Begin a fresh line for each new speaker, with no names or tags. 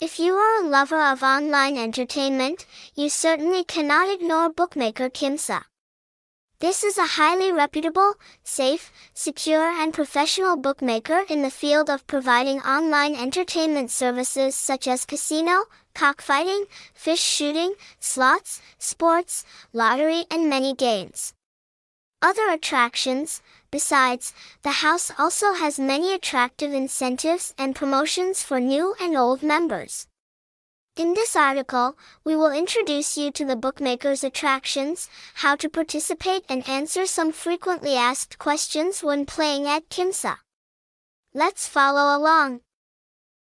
If you are a lover of online entertainment, you certainly cannot ignore bookmaker Kimsa. This is a highly reputable, safe, secure and professional bookmaker in the field of providing online entertainment services such as casino, cockfighting, fish shooting, slots, sports, lottery and many games. Other attractions, besides, the house also has many attractive incentives and promotions for new and old members. In this article, we will introduce you to the bookmaker's attractions, how to participate and answer some frequently asked questions when playing at Kimsa. Let's follow along.